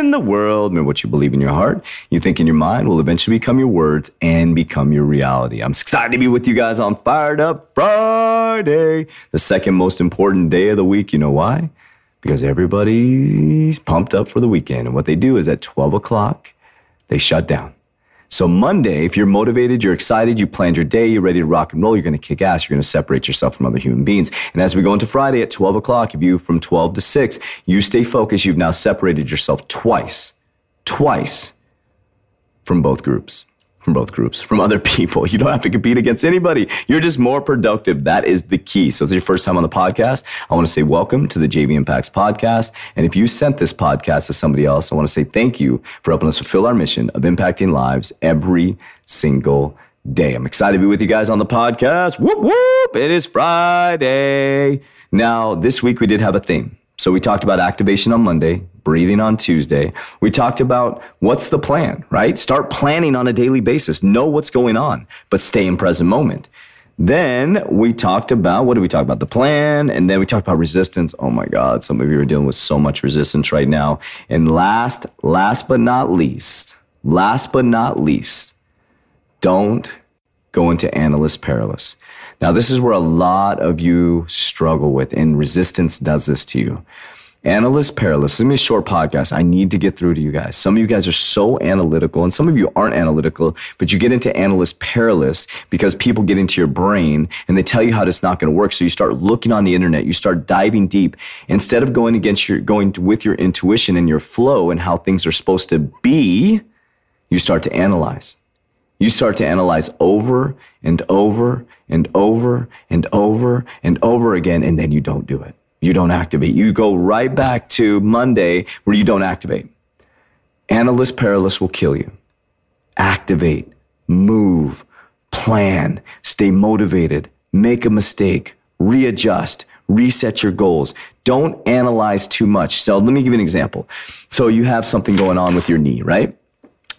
in the world. Remember what you believe in your heart, you think in your mind will eventually become your words and become your reality. I'm excited to be with you guys on Fired Up Friday, the second most important day of the week. You know why? Because everybody's pumped up for the weekend. And what they do is at 12 o'clock, they shut down. So Monday, if you're motivated, you're excited, you planned your day, you're ready to rock and roll, you're going to kick ass, you're going to separate yourself from other human beings. And as we go into Friday at 12 o'clock, if you from 12 to 6, you stay focused, you've now separated yourself twice, twice from both groups from both groups, from other people. You don't have to compete against anybody. You're just more productive. That is the key. So, if it's your first time on the podcast, I want to say welcome to the JV Impacts podcast. And if you sent this podcast to somebody else, I want to say thank you for helping us fulfill our mission of impacting lives every single day. I'm excited to be with you guys on the podcast. Whoop, whoop. It is Friday. Now, this week we did have a theme. So we talked about activation on Monday, breathing on Tuesday. We talked about what's the plan, right? Start planning on a daily basis. Know what's going on, but stay in present moment. Then we talked about what did we talk about? The plan, and then we talked about resistance. Oh my God, some of you are dealing with so much resistance right now. And last, last but not least, last but not least, don't go into analyst paralysis. Now, this is where a lot of you struggle with, and resistance does this to you. Analyst paralysis. This is a short podcast. I need to get through to you guys. Some of you guys are so analytical, and some of you aren't analytical, but you get into analyst paralysis because people get into your brain and they tell you how it's not going to work. So you start looking on the internet, you start diving deep. Instead of going against your, going with your intuition and your flow and how things are supposed to be, you start to analyze. You start to analyze over and over and over and over and over again, and then you don't do it. You don't activate. You go right back to Monday where you don't activate. Analyst paralysis will kill you. Activate, move, plan, stay motivated, make a mistake, readjust, reset your goals. Don't analyze too much. So let me give you an example. So you have something going on with your knee, right?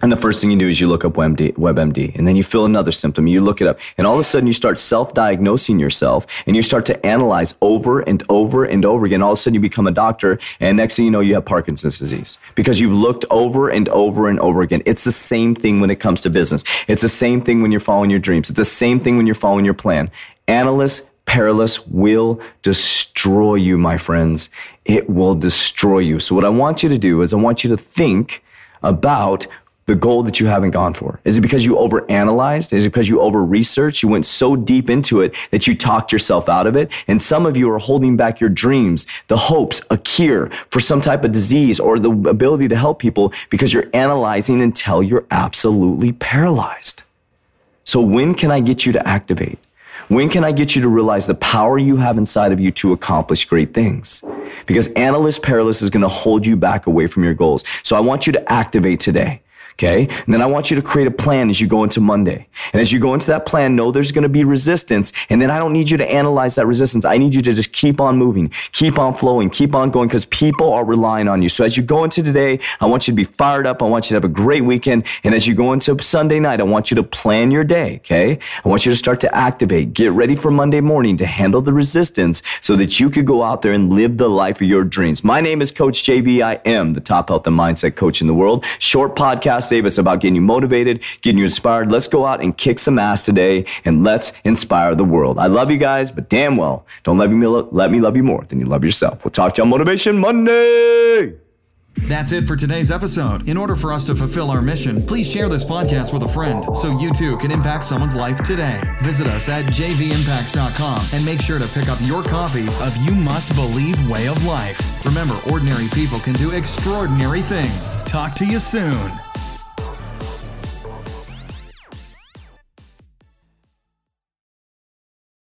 And the first thing you do is you look up WebMD, WebMD, and then you feel another symptom. You look it up, and all of a sudden you start self-diagnosing yourself, and you start to analyze over and over and over again. All of a sudden you become a doctor, and next thing you know, you have Parkinson's disease because you've looked over and over and over again. It's the same thing when it comes to business. It's the same thing when you're following your dreams. It's the same thing when you're following your plan. Analysts paralysis will destroy you, my friends. It will destroy you. So what I want you to do is I want you to think about the goal that you haven't gone for? Is it because you overanalyzed? Is it because you over researched? You went so deep into it that you talked yourself out of it? And some of you are holding back your dreams, the hopes, a cure for some type of disease or the ability to help people because you're analyzing until you're absolutely paralyzed. So when can I get you to activate? When can I get you to realize the power you have inside of you to accomplish great things? Because analyst paralysis is going to hold you back away from your goals. So I want you to activate today. Okay. And then I want you to create a plan as you go into Monday. And as you go into that plan, know there's going to be resistance. And then I don't need you to analyze that resistance. I need you to just keep on moving, keep on flowing, keep on going because people are relying on you. So as you go into today, I want you to be fired up. I want you to have a great weekend. And as you go into Sunday night, I want you to plan your day. Okay. I want you to start to activate, get ready for Monday morning to handle the resistance so that you could go out there and live the life of your dreams. My name is Coach JV. I am the top health and mindset coach in the world. Short podcast Dave. It's about getting you motivated, getting you inspired. Let's go out and kick some ass today and let's inspire the world. I love you guys, but damn well, don't let me, let me love you more than you love yourself. We'll talk to you on Motivation Monday. That's it for today's episode. In order for us to fulfill our mission, please share this podcast with a friend so you too can impact someone's life today. Visit us at jvimpacts.com and make sure to pick up your copy of You Must Believe Way of Life. Remember, ordinary people can do extraordinary things. Talk to you soon.